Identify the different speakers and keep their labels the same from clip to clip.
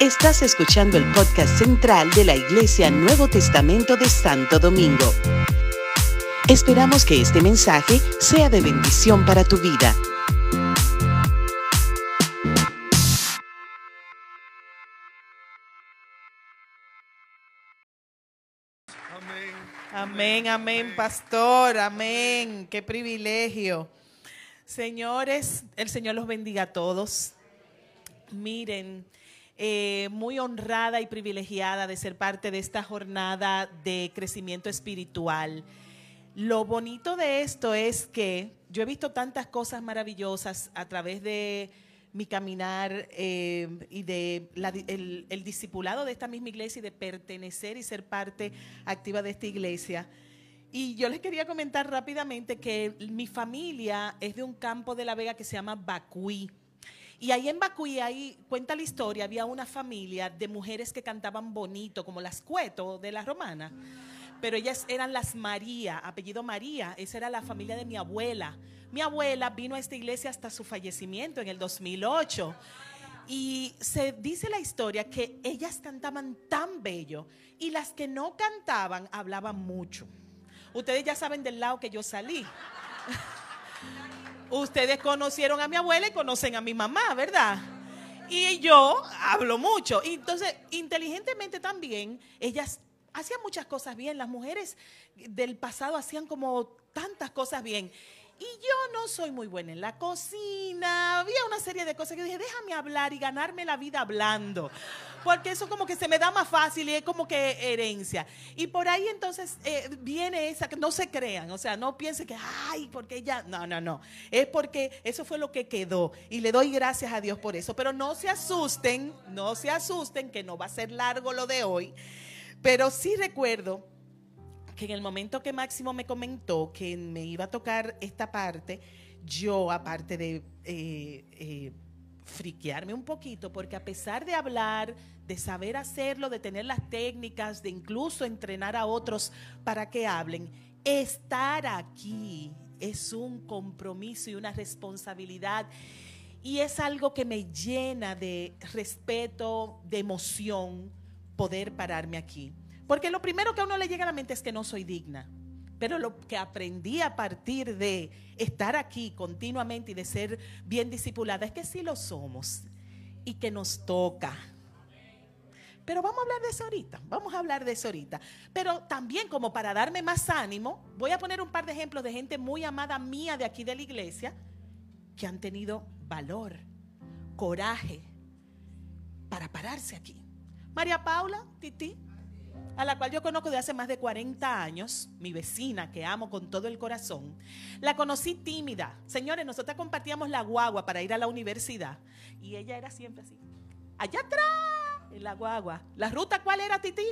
Speaker 1: Estás escuchando el podcast central de la Iglesia Nuevo Testamento de Santo Domingo. Esperamos que este mensaje sea de bendición para tu vida.
Speaker 2: Amén, amén, pastor, amén. Qué privilegio. Señores, el Señor los bendiga a todos. Miren, eh, muy honrada y privilegiada de ser parte de esta jornada de crecimiento espiritual. Lo bonito de esto es que yo he visto tantas cosas maravillosas a través de mi caminar eh, y de el, el, discipulado de esta misma iglesia y de pertenecer y ser parte activa de esta iglesia. Y yo les quería comentar rápidamente que mi familia es de un campo de La Vega que se llama Bacuí. Y ahí en Bacuí, ahí cuenta la historia, había una familia de mujeres que cantaban bonito, como las Cueto de la Romana. Pero ellas eran las María, apellido María, esa era la familia de mi abuela. Mi abuela vino a esta iglesia hasta su fallecimiento en el 2008. Y se dice la historia que ellas cantaban tan bello y las que no cantaban hablaban mucho. Ustedes ya saben del lado que yo salí. Ustedes conocieron a mi abuela y conocen a mi mamá, ¿verdad? Y yo hablo mucho. Y entonces, inteligentemente también, ellas hacían muchas cosas bien. Las mujeres del pasado hacían como tantas cosas bien. Y yo no soy muy buena en la cocina. Había una serie de cosas que dije, déjame hablar y ganarme la vida hablando. Porque eso como que se me da más fácil y es como que herencia. Y por ahí entonces eh, viene esa, no se crean, o sea, no piensen que, ay, porque ella, no, no, no. Es porque eso fue lo que quedó. Y le doy gracias a Dios por eso. Pero no se asusten, no se asusten, que no va a ser largo lo de hoy. Pero sí recuerdo que en el momento que Máximo me comentó que me iba a tocar esta parte, yo aparte de eh, eh, friquearme un poquito, porque a pesar de hablar, de saber hacerlo, de tener las técnicas, de incluso entrenar a otros para que hablen, estar aquí es un compromiso y una responsabilidad. Y es algo que me llena de respeto, de emoción, poder pararme aquí. Porque lo primero que a uno le llega a la mente es que no soy digna. Pero lo que aprendí a partir de estar aquí continuamente y de ser bien discipulada es que sí lo somos y que nos toca. Pero vamos a hablar de eso ahorita, vamos a hablar de eso ahorita. Pero también como para darme más ánimo, voy a poner un par de ejemplos de gente muy amada mía de aquí de la iglesia que han tenido valor, coraje para pararse aquí. María Paula, Titi, a la cual yo conozco de hace más de 40 años, mi vecina que amo con todo el corazón, la conocí tímida. Señores, nosotros compartíamos la guagua para ir a la universidad y ella era siempre así, allá atrás, en la guagua. ¿La ruta cuál era, Titi?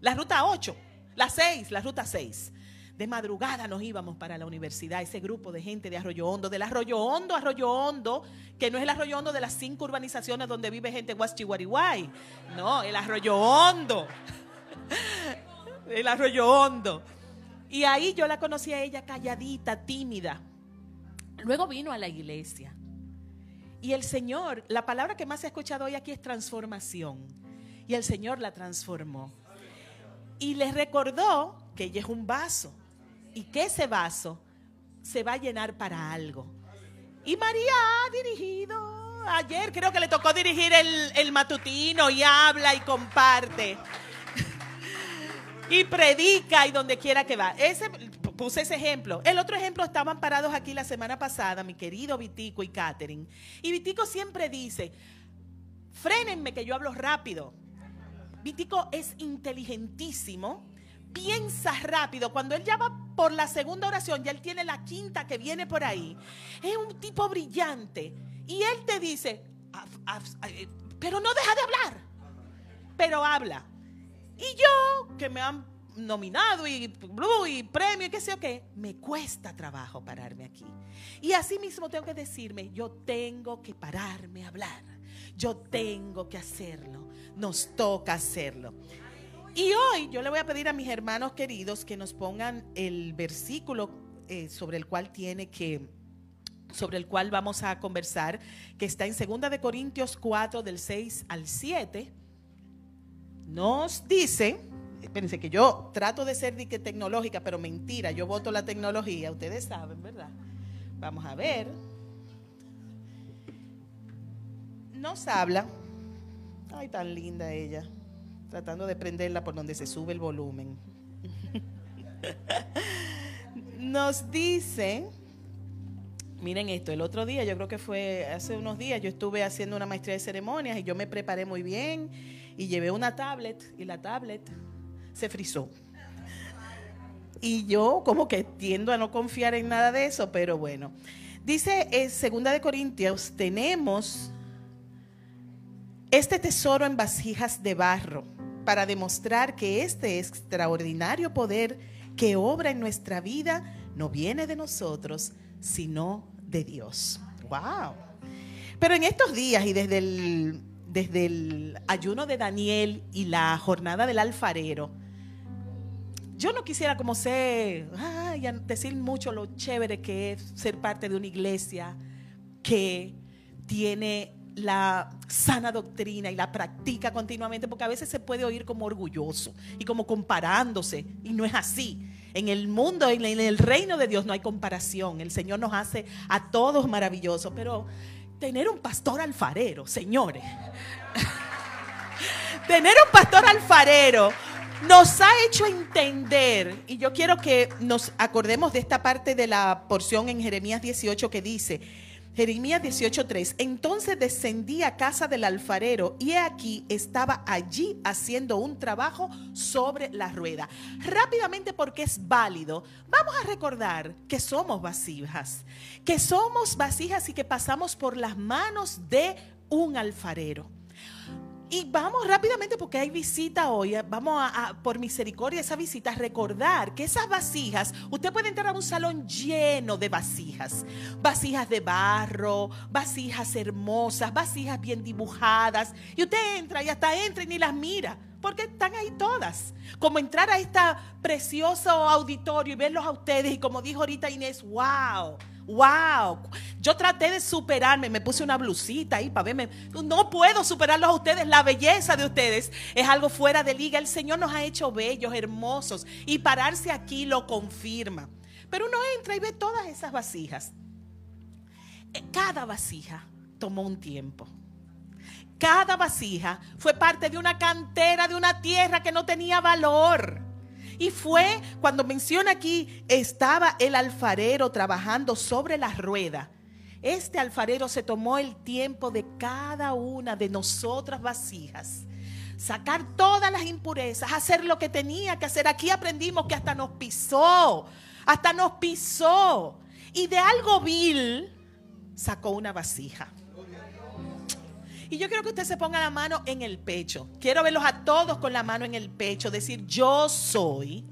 Speaker 2: La ruta 8, la 6, la ruta 6. De madrugada nos íbamos para la universidad, ese grupo de gente de Arroyo Hondo, del Arroyo Hondo, Arroyo Hondo, que no es el Arroyo Hondo de las cinco urbanizaciones donde vive gente guay no, el Arroyo Hondo el arroyo hondo. Y ahí yo la conocí a ella calladita, tímida. Luego vino a la iglesia. Y el Señor, la palabra que más he escuchado hoy aquí es transformación. Y el Señor la transformó. Y les recordó que ella es un vaso. Y que ese vaso se va a llenar para algo. Y María ha dirigido, ayer creo que le tocó dirigir el, el matutino y habla y comparte y predica y donde quiera que va. Ese, puse ese ejemplo. El otro ejemplo, estaban parados aquí la semana pasada, mi querido Vitico y Catherine. Y Vitico siempre dice, frénenme que yo hablo rápido. Vitico es inteligentísimo, piensa rápido. Cuando él ya va por la segunda oración, ya él tiene la quinta que viene por ahí. Es un tipo brillante. Y él te dice, eh, pero no deja de hablar. Pero habla. Y yo, que me han nominado y y premio y qué sé yo me cuesta trabajo pararme aquí. Y así mismo tengo que decirme, yo tengo que pararme a hablar. Yo tengo que hacerlo. Nos toca hacerlo. Y hoy yo le voy a pedir a mis hermanos queridos que nos pongan el versículo eh, sobre el cual tiene que sobre el cual vamos a conversar, que está en 2 de Corintios 4 del 6 al 7, nos dice, espérense que yo trato de ser dique tecnológica, pero mentira, yo voto la tecnología, ustedes saben, ¿verdad? Vamos a ver. Nos habla, ay, tan linda ella, tratando de prenderla por donde se sube el volumen. Nos dice Miren esto, el otro día, yo creo que fue hace unos días, yo estuve haciendo una maestría de ceremonias y yo me preparé muy bien y llevé una tablet y la tablet se frizó. Y yo como que tiendo a no confiar en nada de eso, pero bueno. Dice en Segunda de Corintios, tenemos este tesoro en vasijas de barro para demostrar que este extraordinario poder que obra en nuestra vida no viene de nosotros, sino de Dios. Wow. Pero en estos días y desde el, desde el ayuno de Daniel y la jornada del alfarero, yo no quisiera como ay, decir mucho lo chévere que es ser parte de una iglesia que tiene la sana doctrina y la practica continuamente, porque a veces se puede oír como orgulloso y como comparándose, y no es así. En el mundo, en el reino de Dios no hay comparación. El Señor nos hace a todos maravillosos, pero tener un pastor alfarero, señores, tener un pastor alfarero nos ha hecho entender, y yo quiero que nos acordemos de esta parte de la porción en Jeremías 18 que dice, Jeremías 18:3. Entonces descendí a casa del alfarero y he aquí estaba allí haciendo un trabajo sobre la rueda. Rápidamente porque es válido, vamos a recordar que somos vasijas, que somos vasijas y que pasamos por las manos de un alfarero. Y vamos rápidamente porque hay visita hoy. Eh, vamos a, por misericordia, esa visita, recordar que esas vasijas, usted puede entrar a un salón lleno de vasijas. Vasijas de barro, vasijas hermosas, vasijas bien dibujadas. Y usted entra y hasta entra y ni las mira. Porque están ahí todas. Como entrar a este precioso auditorio y verlos a ustedes. Y como dijo ahorita Inés, wow Wow, yo traté de superarme, me puse una blusita ahí para verme. No puedo superarlos a ustedes, la belleza de ustedes es algo fuera de liga. El Señor nos ha hecho bellos, hermosos y pararse aquí lo confirma. Pero uno entra y ve todas esas vasijas. Eh, cada vasija tomó un tiempo. Cada vasija fue parte de una cantera, de una tierra que no tenía valor. Y fue cuando menciona aquí, estaba el alfarero trabajando sobre la rueda. Este alfarero se tomó el tiempo de cada una de nosotras vasijas. Sacar todas las impurezas, hacer lo que tenía que hacer. Aquí aprendimos que hasta nos pisó, hasta nos pisó. Y de algo vil sacó una vasija. Y yo quiero que usted se ponga la mano en el pecho. Quiero verlos a todos con la mano en el pecho. Decir, yo soy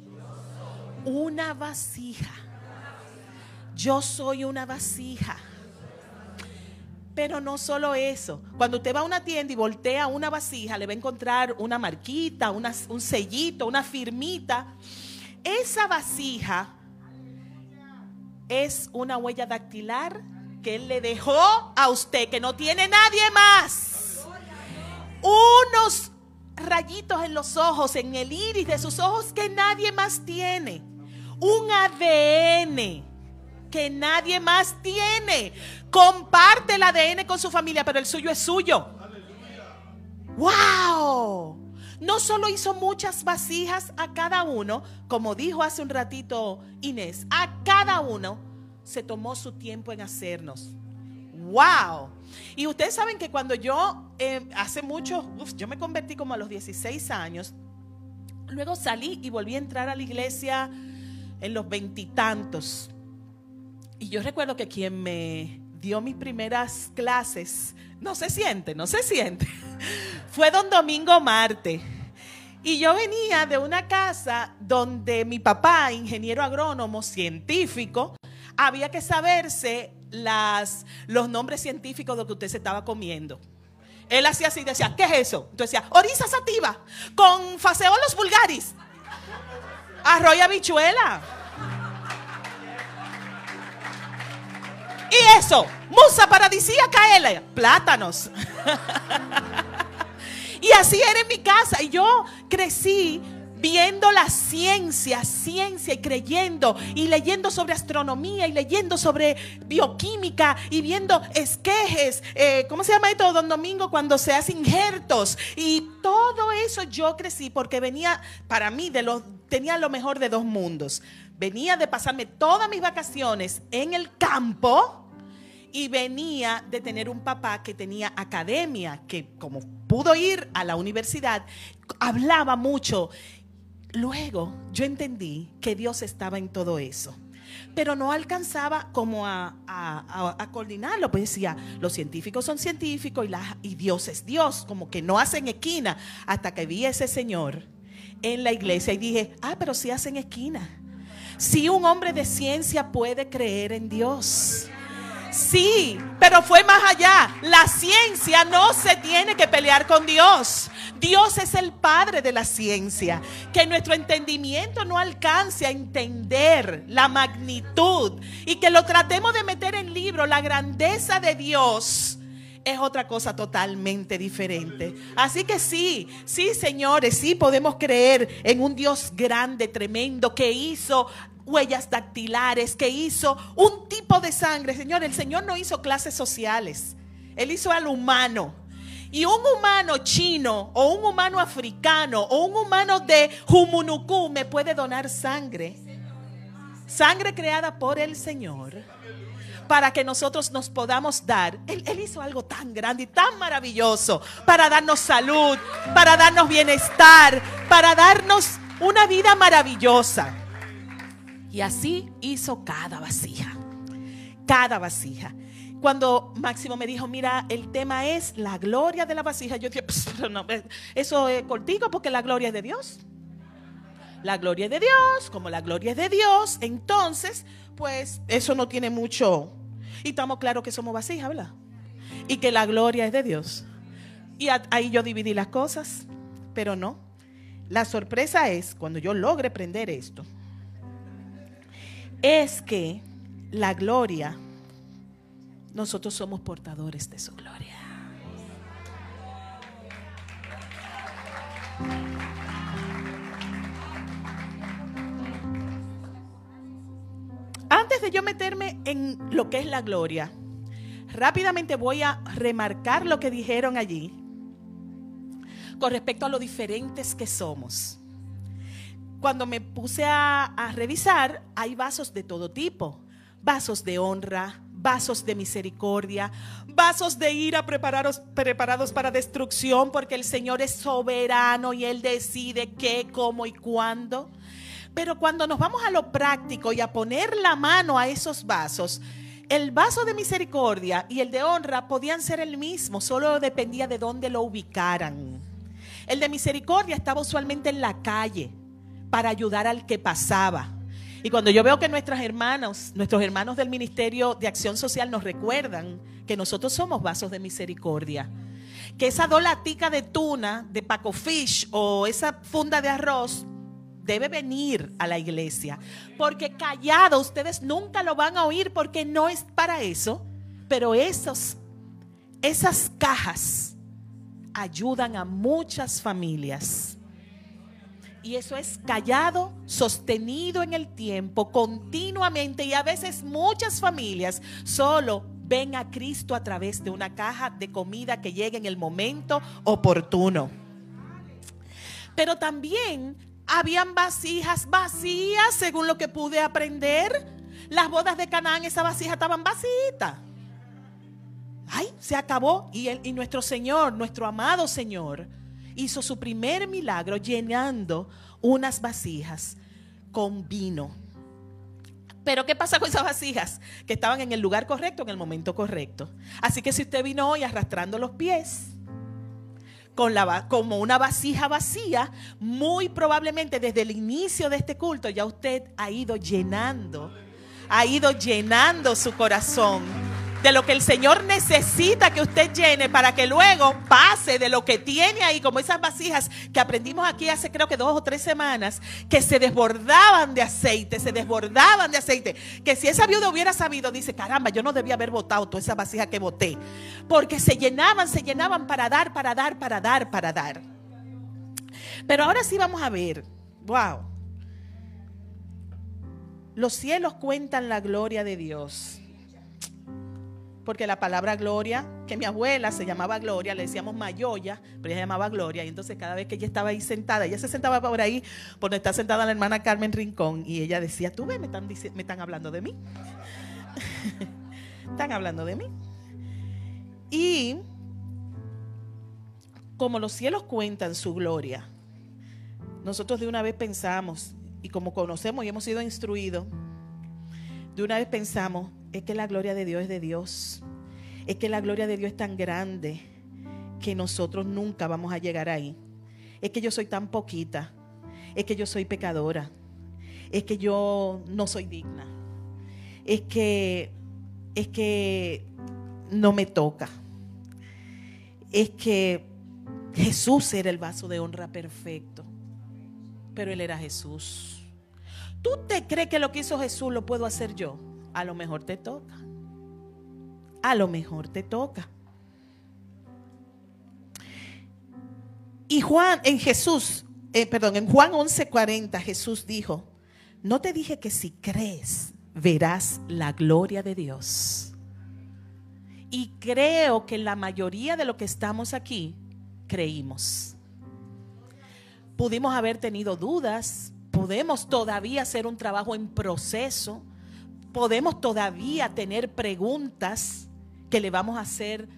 Speaker 2: una vasija. Yo soy una vasija. Pero no solo eso. Cuando usted va a una tienda y voltea una vasija, le va a encontrar una marquita, un sellito, una firmita. Esa vasija es una huella dactilar que Él le dejó a usted, que no tiene nadie más. Unos rayitos en los ojos, en el iris de sus ojos que nadie más tiene. Un ADN que nadie más tiene. Comparte el ADN con su familia, pero el suyo es suyo. ¡Wow! No solo hizo muchas vasijas a cada uno, como dijo hace un ratito Inés, a cada uno se tomó su tiempo en hacernos. ¡Wow! Y ustedes saben que cuando yo, eh, hace mucho, yo me convertí como a los 16 años, luego salí y volví a entrar a la iglesia en los veintitantos. Y, yo recuerdo que quien me dio mis primeras clases, no se siente, no se siente, fue don Domingo Marte. Y yo venía de una casa donde mi papá, ingeniero agrónomo, científico, había que saberse las, los nombres científicos de lo que usted se estaba comiendo. Él hacía así, decía, ¿qué es eso? Entonces decía, oriza sativa, con faseolos vulgaris, arroyo habichuela. Y eso, musa paradisíaca, él, plátanos. y así era en mi casa. Y yo crecí viendo la ciencia, ciencia y creyendo y leyendo sobre astronomía y leyendo sobre bioquímica y viendo esquejes, eh, ¿cómo se llama esto, don Domingo? Cuando se hacen injertos y todo eso yo crecí porque venía, para mí, de los, tenía lo mejor de dos mundos. Venía de pasarme todas mis vacaciones en el campo y venía de tener un papá que tenía academia, que como pudo ir a la universidad, hablaba mucho Luego yo entendí que Dios estaba en todo eso. Pero no alcanzaba como a, coordinarlo. Pues decía, los científicos son científicos y, la, y Dios es Dios. Como que no hacen esquina. Hasta que vi a ese señor en la iglesia y dije, ah, pero sí hacen esquina. Si un hombre de ciencia puede creer en Dios. Sí, pero fue más allá. La ciencia no se tiene que pelear con Dios. Dios es el Padre de la ciencia. Que nuestro entendimiento no alcance a entender la magnitud y que lo tratemos de meter en libro, la grandeza de Dios es otra cosa totalmente diferente. Así que sí, sí, señores, sí podemos creer en un Dios grande, tremendo, que hizo huellas dactilares, que hizo un tipo de sangre. Señor, el Señor no hizo clases sociales. Él hizo al humano. Y un humano chino o un humano africano o un humano de Jumunuku me puede donar sangre. Sangre creada por el Señor para que nosotros nos podamos dar. Él, él, hizo algo tan grande y tan maravilloso para darnos salud, para darnos bienestar, para darnos una vida maravillosa. Y así hizo cada vasija. Cada vasija. Cuando Máximo me dijo, mira, el tema es la gloria de la vasija, yo dije, no, eso es cortico porque la gloria es de Dios. La gloria es de Dios, como la gloria es de Dios, entonces, pues eso no tiene mucho. Y estamos claros que somos vasijas, ¿verdad? Y que la gloria es de Dios. Y ahí yo dividí las cosas, pero no. La sorpresa es cuando yo logre prender esto es que la gloria, nosotros somos portadores de su gloria. Antes de yo meterme en lo que es la gloria, rápidamente voy a remarcar lo que dijeron allí con respecto a lo diferentes que somos cuando me puse a, revisar, hay vasos de todo tipo. Vasos de honra, vasos de misericordia, vasos de ira preparados, preparados para destrucción, porque el Señor es soberano y Él decide qué, cómo y cuándo. Pero cuando nos vamos a lo práctico y a poner la mano a esos vasos, el vaso de misericordia y el de honra podían ser el mismo, solo dependía de dónde lo ubicaran. El de misericordia estaba usualmente en la calle, para ayudar al que pasaba. Y cuando yo veo que nuestras hermanos, nuestros hermanos del Ministerio de Acción Social nos recuerdan que nosotros somos vasos de misericordia, que esa dolatica de tuna, de Paco Fish o esa funda de arroz debe venir a la iglesia, porque callado ustedes nunca lo van a oír porque no es para eso, pero esos esas cajas ayudan a muchas familias y eso es callado, sostenido en el tiempo, continuamente. Y a veces muchas familias solo ven a Cristo a través de una caja de comida que llegue en el momento oportuno. Pero también habían vasijas vacías, según lo que pude aprender. Las bodas de Canaán, esa vasija estaban vacías. Ay, se acabó. Y, y nuestro Señor, nuestro amado Señor, hizo su primer milagro llenando unas vasijas con vino. Pero ¿qué pasa con esas vasijas? Que estaban en el lugar correcto, en el momento correcto. Así que si usted vino hoy arrastrando los pies, con la, como una vasija vacía, muy probablemente desde el inicio de este culto ya usted ha ido llenando, ha ido llenando su corazón de lo que el Señor necesita que usted llene para que luego pase de lo que tiene ahí, como esas vasijas que aprendimos aquí hace creo que dos o tres semanas, que se desbordaban de aceite, se desbordaban de aceite. Que si esa viuda hubiera sabido, dice, caramba, yo no debía haber botado toda esa vasija que boté. Porque se llenaban, se llenaban para dar, para dar, para dar, para dar. Pero ahora sí vamos a ver, wow. Los cielos cuentan la gloria de Dios. Porque la palabra gloria, que mi abuela se llamaba Gloria, le decíamos Mayoya, pero ella llamaba Gloria. Y entonces cada vez que ella estaba ahí sentada, ella se sentaba por ahí, por donde está sentada la hermana Carmen Rincón, y ella decía, tú ves, me están, me están hablando de mí. están hablando de mí. Y como los cielos cuentan su gloria, nosotros de una vez pensamos, y como conocemos y hemos sido instruidos, de una vez pensamos, es que la gloria de Dios es de Dios. Es que la gloria de Dios es tan grande que nosotros nunca vamos a llegar ahí. Es que yo soy tan poquita. Es que yo soy pecadora. Es que yo no soy digna. Es que es que no me toca. Es que Jesús era el vaso de honra perfecto. Pero él era Jesús. ¿Tú te crees que lo que hizo Jesús lo puedo hacer yo? A lo mejor te toca. A lo mejor te toca. Y Juan, en Jesús, eh, perdón, en Juan 11:40 Jesús dijo, no te dije que si crees verás la gloria de Dios. Y creo que la mayoría de los que estamos aquí creímos. Pudimos haber tenido dudas, podemos todavía hacer un trabajo en proceso, podemos todavía tener preguntas que le vamos a hacer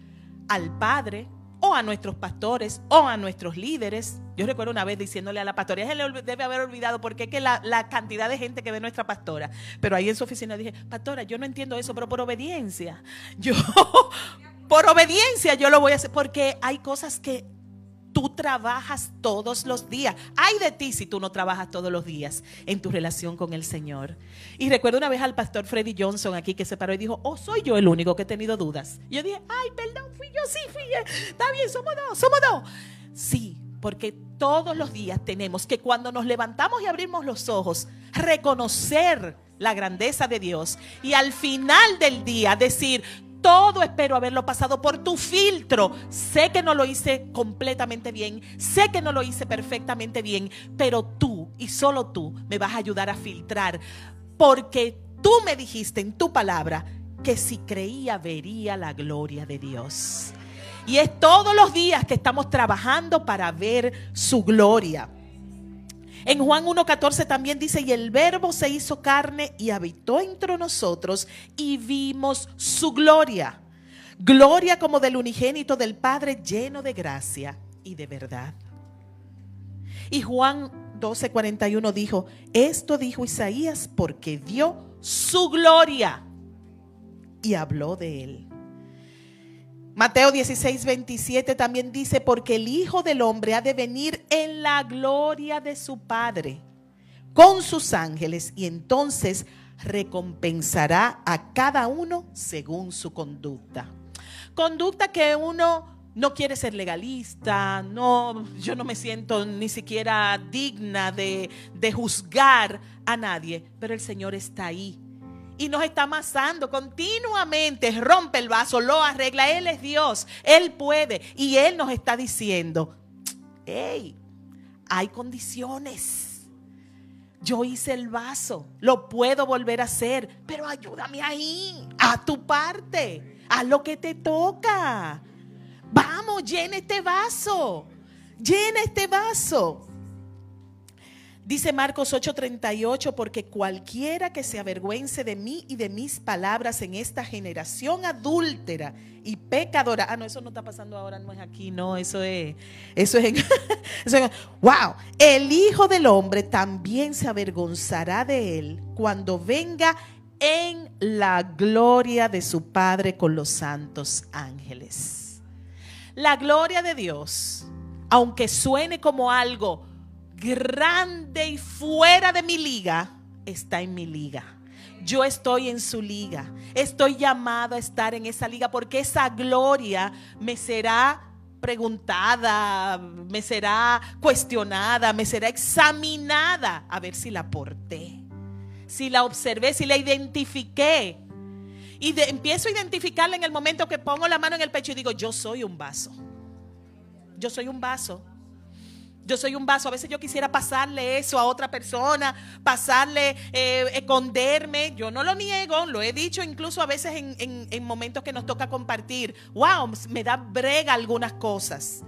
Speaker 2: al Padre o a nuestros pastores o a nuestros líderes. Yo recuerdo una vez diciéndole a la pastora, ella debe haber olvidado porque es que la, la, cantidad de gente que ve nuestra pastora. Pero ahí en su oficina dije, pastora, yo no entiendo eso, pero por obediencia. Yo, por obediencia yo lo voy a hacer porque hay cosas que tú trabajas todos los días. Ay de ti si tú no trabajas todos los días en tu relación con el Señor. Y recuerdo una vez al pastor Freddy Johnson aquí que se paró y dijo, oh, soy yo el único que he tenido dudas. Y yo dije, ay, perdón, fui yo, sí, fui yo. Está bien, somos dos, somos dos. Sí, porque todos los días tenemos que cuando nos levantamos y abrimos los ojos, reconocer la grandeza de Dios y al final del día decir, todo espero haberlo pasado por tu filtro. Sé que no lo hice completamente bien, sé que no lo hice perfectamente bien, pero tú y solo tú me vas a ayudar a filtrar, porque tú me dijiste en tu palabra que si creía vería la gloria de Dios. Y es todos los días que estamos trabajando para ver su gloria. En Juan 1.14 también dice, y el verbo se hizo carne y habitó entre nosotros y vimos su gloria. Gloria como del unigénito del Padre lleno de gracia y de verdad. Y Juan 12.41 dijo, esto dijo Isaías porque dio su gloria y habló de él. Mateo 16, 27 también dice, porque el Hijo del Hombre ha de venir en la gloria de su Padre con sus ángeles y entonces recompensará a cada uno según su conducta. Conducta que uno no quiere ser legalista, no, yo no me siento ni siquiera digna de, de juzgar a nadie, pero el Señor está ahí y nos está amasando continuamente, rompe el vaso, lo arregla, Él es Dios, Él puede y Él nos está diciendo, hey, hay condiciones. Yo hice el vaso, lo puedo volver a hacer, pero ayúdame ahí, a tu parte, a lo que te toca. Vamos, llena este vaso, llena este vaso. Dice Marcos 8:38, porque cualquiera que se avergüence de mí y de mis palabras en esta generación adúltera y pecadora. Ah, no, eso no está pasando ahora, no es aquí, no, eso es, eso es, eso es wow. El Hijo del Hombre también se avergonzará de él cuando venga en la gloria de su Padre con los santos ángeles. La gloria de Dios, aunque suene como algo grande y fuera de mi liga, está en mi liga. yo estoy en su liga. Estoy llamado a estar en esa liga porque esa gloria me será preguntada, me será cuestionada, me será examinada a ver si la porté, si la observé, si la identifiqué. Y empiezo a identificarla en el momento que pongo la mano en el pecho y digo, yo soy un vaso. Yo soy un vaso. Yo soy un vaso. A veces yo quisiera pasarle eso a otra persona, pasarle, eh, esconderme. Yo no lo niego, lo he dicho incluso a veces en, en momentos que nos toca compartir. Wow, me da brega algunas cosas.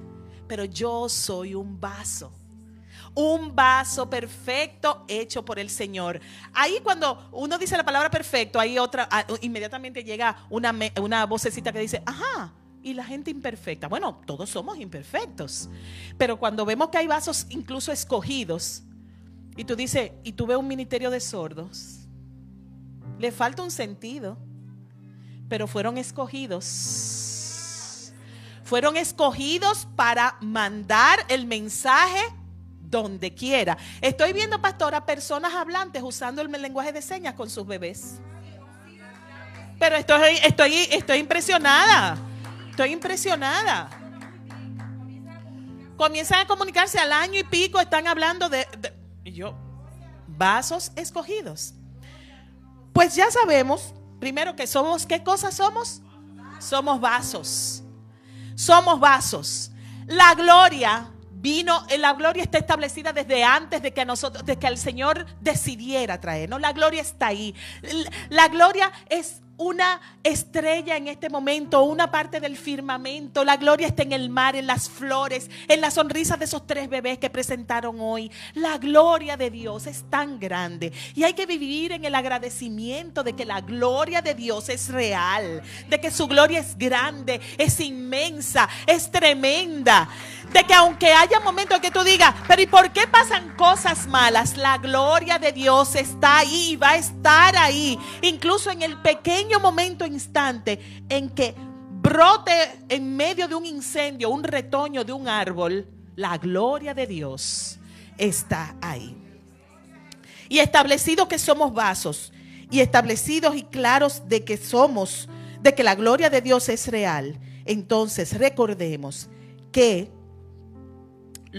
Speaker 2: Pero yo soy un vaso un vaso perfecto hecho por el Señor. Ahí cuando uno dice la palabra perfecto, ahí otra, ah, inmediatamente llega una, una vocecita que dice, ajá, y la gente imperfecta. Bueno, todos somos imperfectos. Pero cuando vemos que hay vasos incluso escogidos, y tú dices, y tú ves un ministerio de sordos, le falta un sentido, pero fueron escogidos. Fueron escogidos para mandar el mensaje donde quiera. Estoy viendo, pastora, personas hablantes usando el lenguaje de señas con sus bebés. Pero estoy, estoy, estoy impresionada. Estoy impresionada. Comienzan a comunicarse al año y pico, están hablando de, y yo, vasos escogidos. Pues ya sabemos, primero que somos, ¿qué cosas somos? Somos vasos. Somos vasos. La gloria vino, la gloria está establecida desde antes de que nosotros, de que el Señor decidiera traernos. La gloria está ahí. La gloria es una estrella en este momento, una parte del firmamento. La gloria está en el mar, en las flores, en las sonrisas de esos tres bebés que presentaron hoy. La gloria de Dios es tan grande y hay que vivir en el agradecimiento de que la gloria de Dios es real, de que su gloria es grande, es inmensa, es tremenda. De que aunque haya momentos que tú digas, pero ¿y por qué pasan cosas malas? La gloria de Dios está ahí y va a estar ahí, incluso en el pequeño momento, instante en que brote en medio de un incendio, un retoño de un árbol, la gloria de Dios está ahí. Y establecido que somos vasos y establecidos y claros de que somos, de que la gloria de Dios es real, entonces recordemos que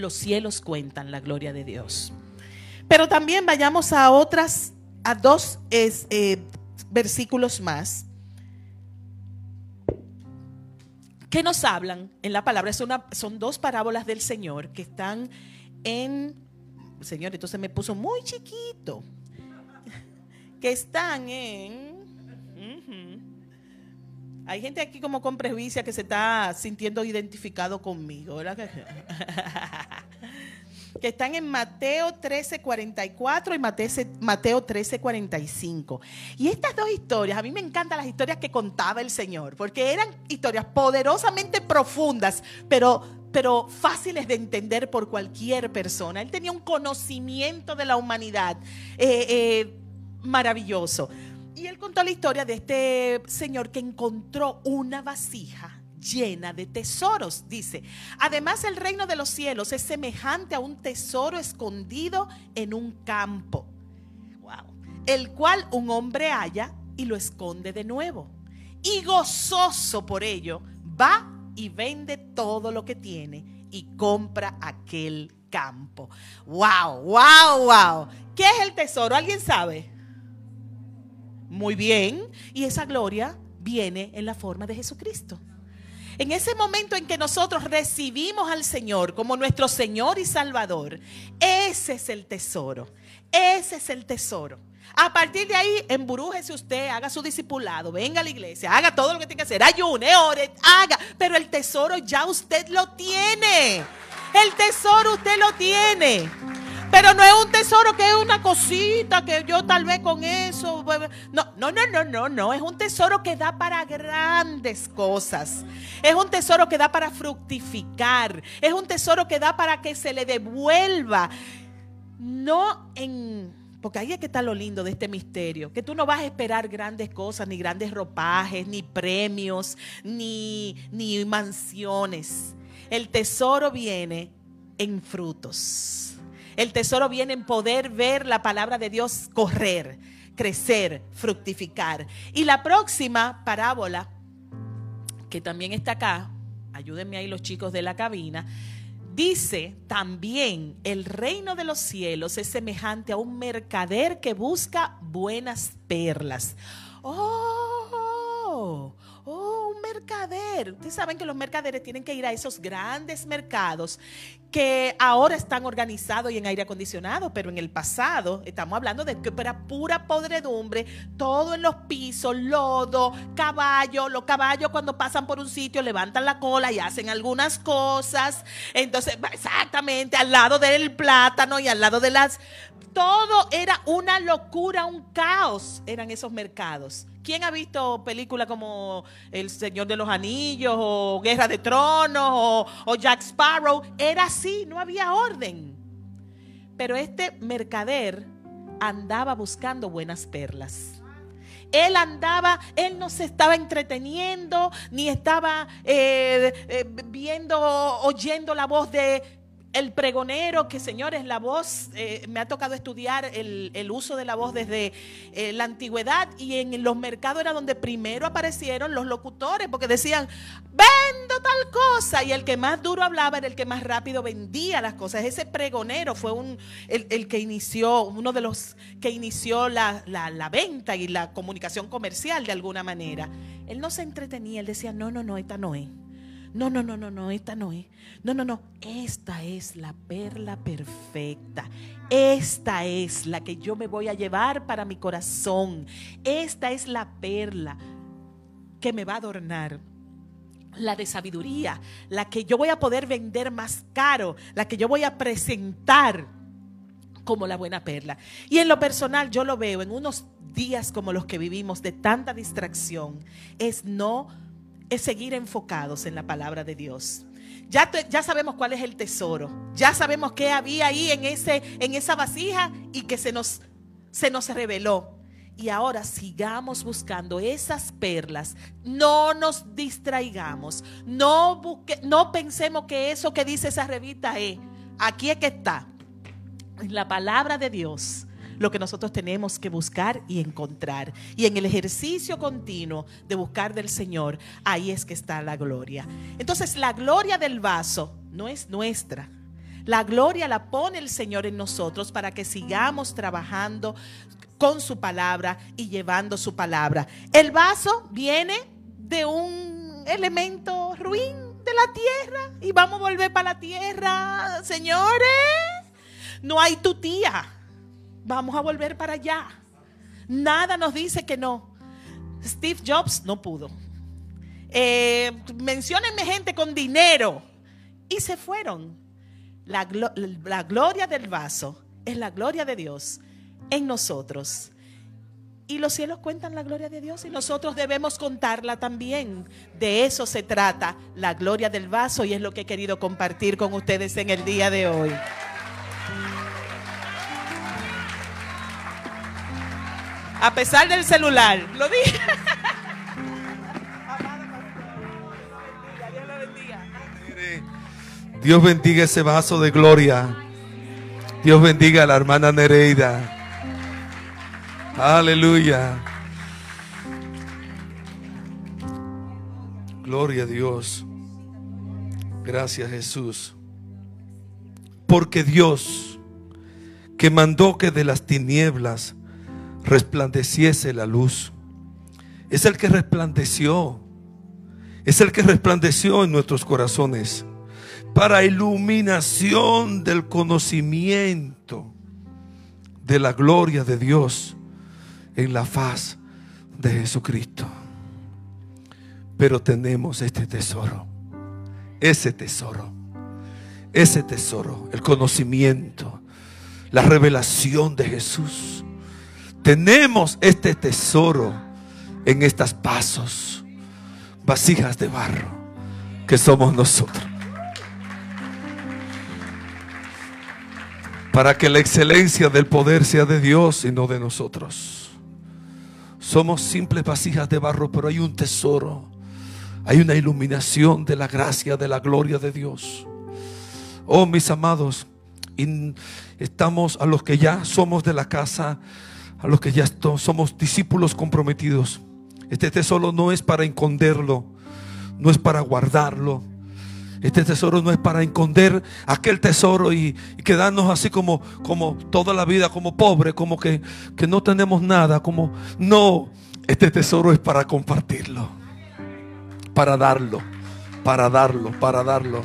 Speaker 2: los cielos cuentan la gloria de Dios. Pero también vayamos a otras, a dos eh, versículos más que nos hablan en la palabra. son dos parábolas del Señor que están en... Señor, entonces me puso muy chiquito. Que están en... Hay gente aquí como con prejuicio que se está sintiendo identificado conmigo, ¿verdad? que están en Mateo 13:44 y Mateo 13:45. Y estas dos historias, a mí me encantan las historias que contaba el Señor, porque eran historias poderosamente profundas, pero, pero fáciles de entender por cualquier persona. Él tenía un conocimiento de la humanidad eh, eh, maravilloso. Y él contó la historia de este señor que encontró una vasija llena de tesoros, dice. Además, el reino de los cielos es semejante a un tesoro escondido en un campo, wow, el cual un hombre halla y lo esconde de nuevo. Y gozoso por ello, va y vende todo lo que tiene y compra aquel campo. Wow, wow, wow. ¿Qué es el tesoro? ¿Alguien sabe? Muy bien. Y esa gloria viene en la forma de Jesucristo. En ese momento en que nosotros recibimos al Señor como nuestro Señor y Salvador, ese es el tesoro. Ese es el tesoro. A partir de ahí, emburújese usted, haga su discipulado, venga a la iglesia, haga todo lo que tiene que hacer, ayune, ore, haga. Pero el tesoro ya usted lo tiene. El tesoro usted lo tiene. Pero no es un tesoro que es una cosita que yo tal vez con eso. No, no, no, no, no, no. Es un tesoro que da para grandes cosas. Es un tesoro que da para fructificar. Es un tesoro que da para que se le devuelva. No en porque ahí es que está lo lindo de este misterio, que tú no vas a esperar grandes cosas, ni grandes ropajes, ni premios, ni, ni mansiones. El tesoro viene en frutos. El tesoro viene en poder ver la palabra de Dios correr, crecer, fructificar. Y la próxima parábola, que también está acá, ayúdenme ahí los chicos de la cabina, dice también, el reino de los cielos es semejante a un mercader que busca buenas perlas. Oh, Oh, un mercader. Ustedes saben que los mercaderes tienen que ir a esos grandes mercados que ahora están organizados y en aire acondicionado, pero en el pasado estamos hablando de que era pura podredumbre, todo en los pisos, lodo, caballo. Los caballos cuando pasan por un sitio levantan la cola y hacen algunas cosas. Entonces, exactamente, al lado del plátano y al lado de las... Todo era una locura, un caos, eran esos mercados. ¿Quién ha visto películas como El Señor de los Anillos o Guerra de Tronos o, Jack Sparrow? Era así, no había orden. Pero este mercader andaba buscando buenas perlas. Él andaba, él no se estaba entreteniendo, ni estaba eh, eh, viendo, oyendo la voz de el pregonero, que señores, la voz, eh, me ha tocado estudiar el, uso de la voz desde eh, la antigüedad y en los mercados era donde primero aparecieron los locutores, porque decían, vendo tal cosa, y el que más duro hablaba era el que más rápido vendía las cosas. Ese pregonero fue el, que inició, uno de los que inició la, la venta y la comunicación comercial de alguna manera. Él no se entretenía, él decía, no, no, no, esta no es. No, no, no, no, no, esta no es. No, no, no, esta es la perla perfecta. Esta es la que yo me voy a llevar para mi corazón. Esta es la perla que me va a adornar. La de sabiduría, la que yo voy a poder vender más caro, la que yo voy a presentar como la buena perla. Y en lo personal yo lo veo en unos días como los que vivimos de tanta distracción, es no es seguir enfocados en la palabra de Dios. Ya, ya sabemos cuál es el tesoro. Ya sabemos qué había ahí en, ese, en esa vasija y que se nos, se nos reveló. Y ahora sigamos buscando esas perlas. No nos distraigamos. No, busque, no pensemos que eso que dice esa revista es. Aquí es que está. La palabra de Dios lo que nosotros tenemos que buscar y encontrar. Y en el ejercicio continuo de buscar del Señor, ahí es que está la gloria. Entonces la gloria del vaso no es nuestra. La gloria la pone el Señor en nosotros para que sigamos trabajando con su palabra y llevando su palabra. El vaso viene de un elemento ruin de la tierra y vamos a volver para la tierra, señores. No hay tu tía vamos a volver para allá. Nada nos dice que no. Steve Jobs no pudo. Eh, menciónenme gente con dinero. Y se fueron. La, la gloria del vaso es la gloria de Dios en nosotros. Y los cielos cuentan la gloria de Dios y nosotros debemos contarla también. De eso se trata la gloria del vaso y es lo que he querido compartir con ustedes en el día de hoy. A pesar del celular. Lo dije.
Speaker 3: Dios bendiga ese vaso de gloria. Dios bendiga a la hermana Nereida. Aleluya. Gloria a Dios. Gracias Jesús. Porque Dios, que mandó que de las tinieblas resplandeciese la luz. Es el que resplandeció. Es el que resplandeció en nuestros corazones para iluminación del conocimiento de la gloria de Dios en la faz de Jesucristo. Pero tenemos este tesoro, ese tesoro, ese tesoro, el conocimiento, la revelación de Jesús tenemos este tesoro en estas pasos, vasijas de barro, que somos nosotros. Para que la excelencia del poder sea de Dios y no de nosotros. Somos simples vasijas de barro, pero hay un tesoro. Hay una iluminación de la gracia, de la gloria de Dios. Oh, mis amados, estamos a los que ya somos de la casa a los que ya somos discípulos comprometidos. Este tesoro no es para esconderlo, no es para guardarlo. Este tesoro no es para esconder aquel tesoro y, quedarnos así como, como toda la vida, como pobre, como que, que no tenemos nada, como no. Este tesoro es para compartirlo, para darlo, para darlo, para darlo.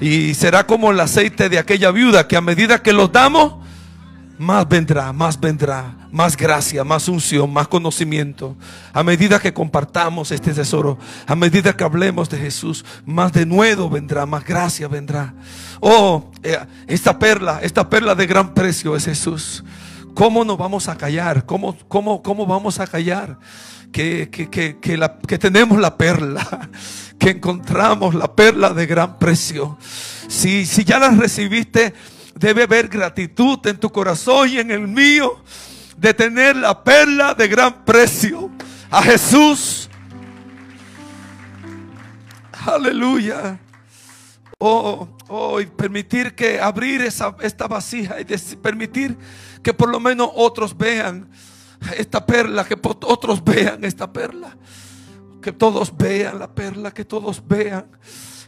Speaker 3: Y será como el aceite de aquella viuda que a medida que lo damos, más vendrá, más vendrá, más gracia, más unción, más conocimiento. A medida que compartamos este tesoro, a medida que hablemos de Jesús, más de nuevo vendrá, más gracia vendrá. Oh, eh, esta perla, esta perla de gran precio es Jesús. ¿Cómo nos vamos a callar? ¿Cómo, cómo, cómo vamos a callar? Que, que, que, que, tenemos la perla, que encontramos la perla de gran precio. Si, si ya la recibiste, Debe haber gratitud en tu corazón y en el mío de tener la perla de gran precio a Jesús. Aleluya. Oh, oh, y permitir que abrir esa, esta vasija y permitir que por lo menos otros vean esta perla, que otros vean esta perla, que todos vean la perla, que todos vean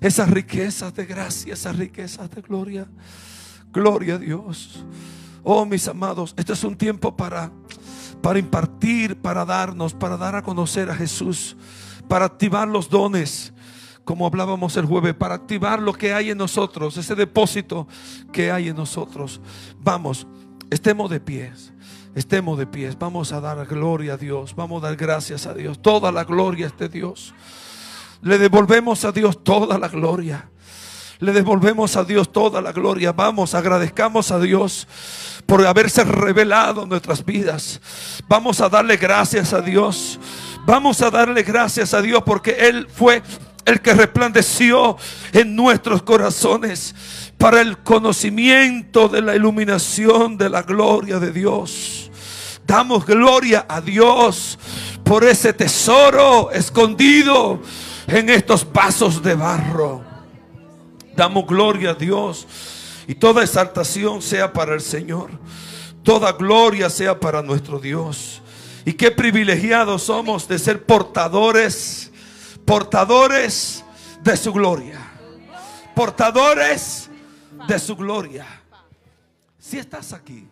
Speaker 3: esas riquezas de gracia, esas riquezas de gloria. Gloria a Dios. Oh, mis amados, este es un tiempo para, para impartir, para darnos, para dar a conocer a Jesús, para activar los dones, como hablábamos el jueves, para activar lo que hay en nosotros, ese depósito que hay en nosotros. Vamos, estemos de pies. Estemos de pies, vamos a dar gloria a Dios, vamos a dar gracias a Dios. Toda la gloria es de Dios. Le devolvemos a Dios toda la gloria. Le devolvemos a Dios toda la gloria. Vamos, agradezcamos a Dios por haberse revelado en nuestras vidas. Vamos a darle gracias a Dios. Vamos a darle gracias a Dios porque Él fue el que resplandeció en nuestros corazones para el conocimiento de la iluminación de la gloria de Dios. Damos gloria a Dios por ese tesoro escondido en estos vasos de barro. Damos gloria a Dios. Y toda exaltación sea para el Señor. Toda gloria sea para nuestro Dios. Y qué privilegiados somos de ser portadores, portadores de su gloria. Portadores de su gloria. Si estás aquí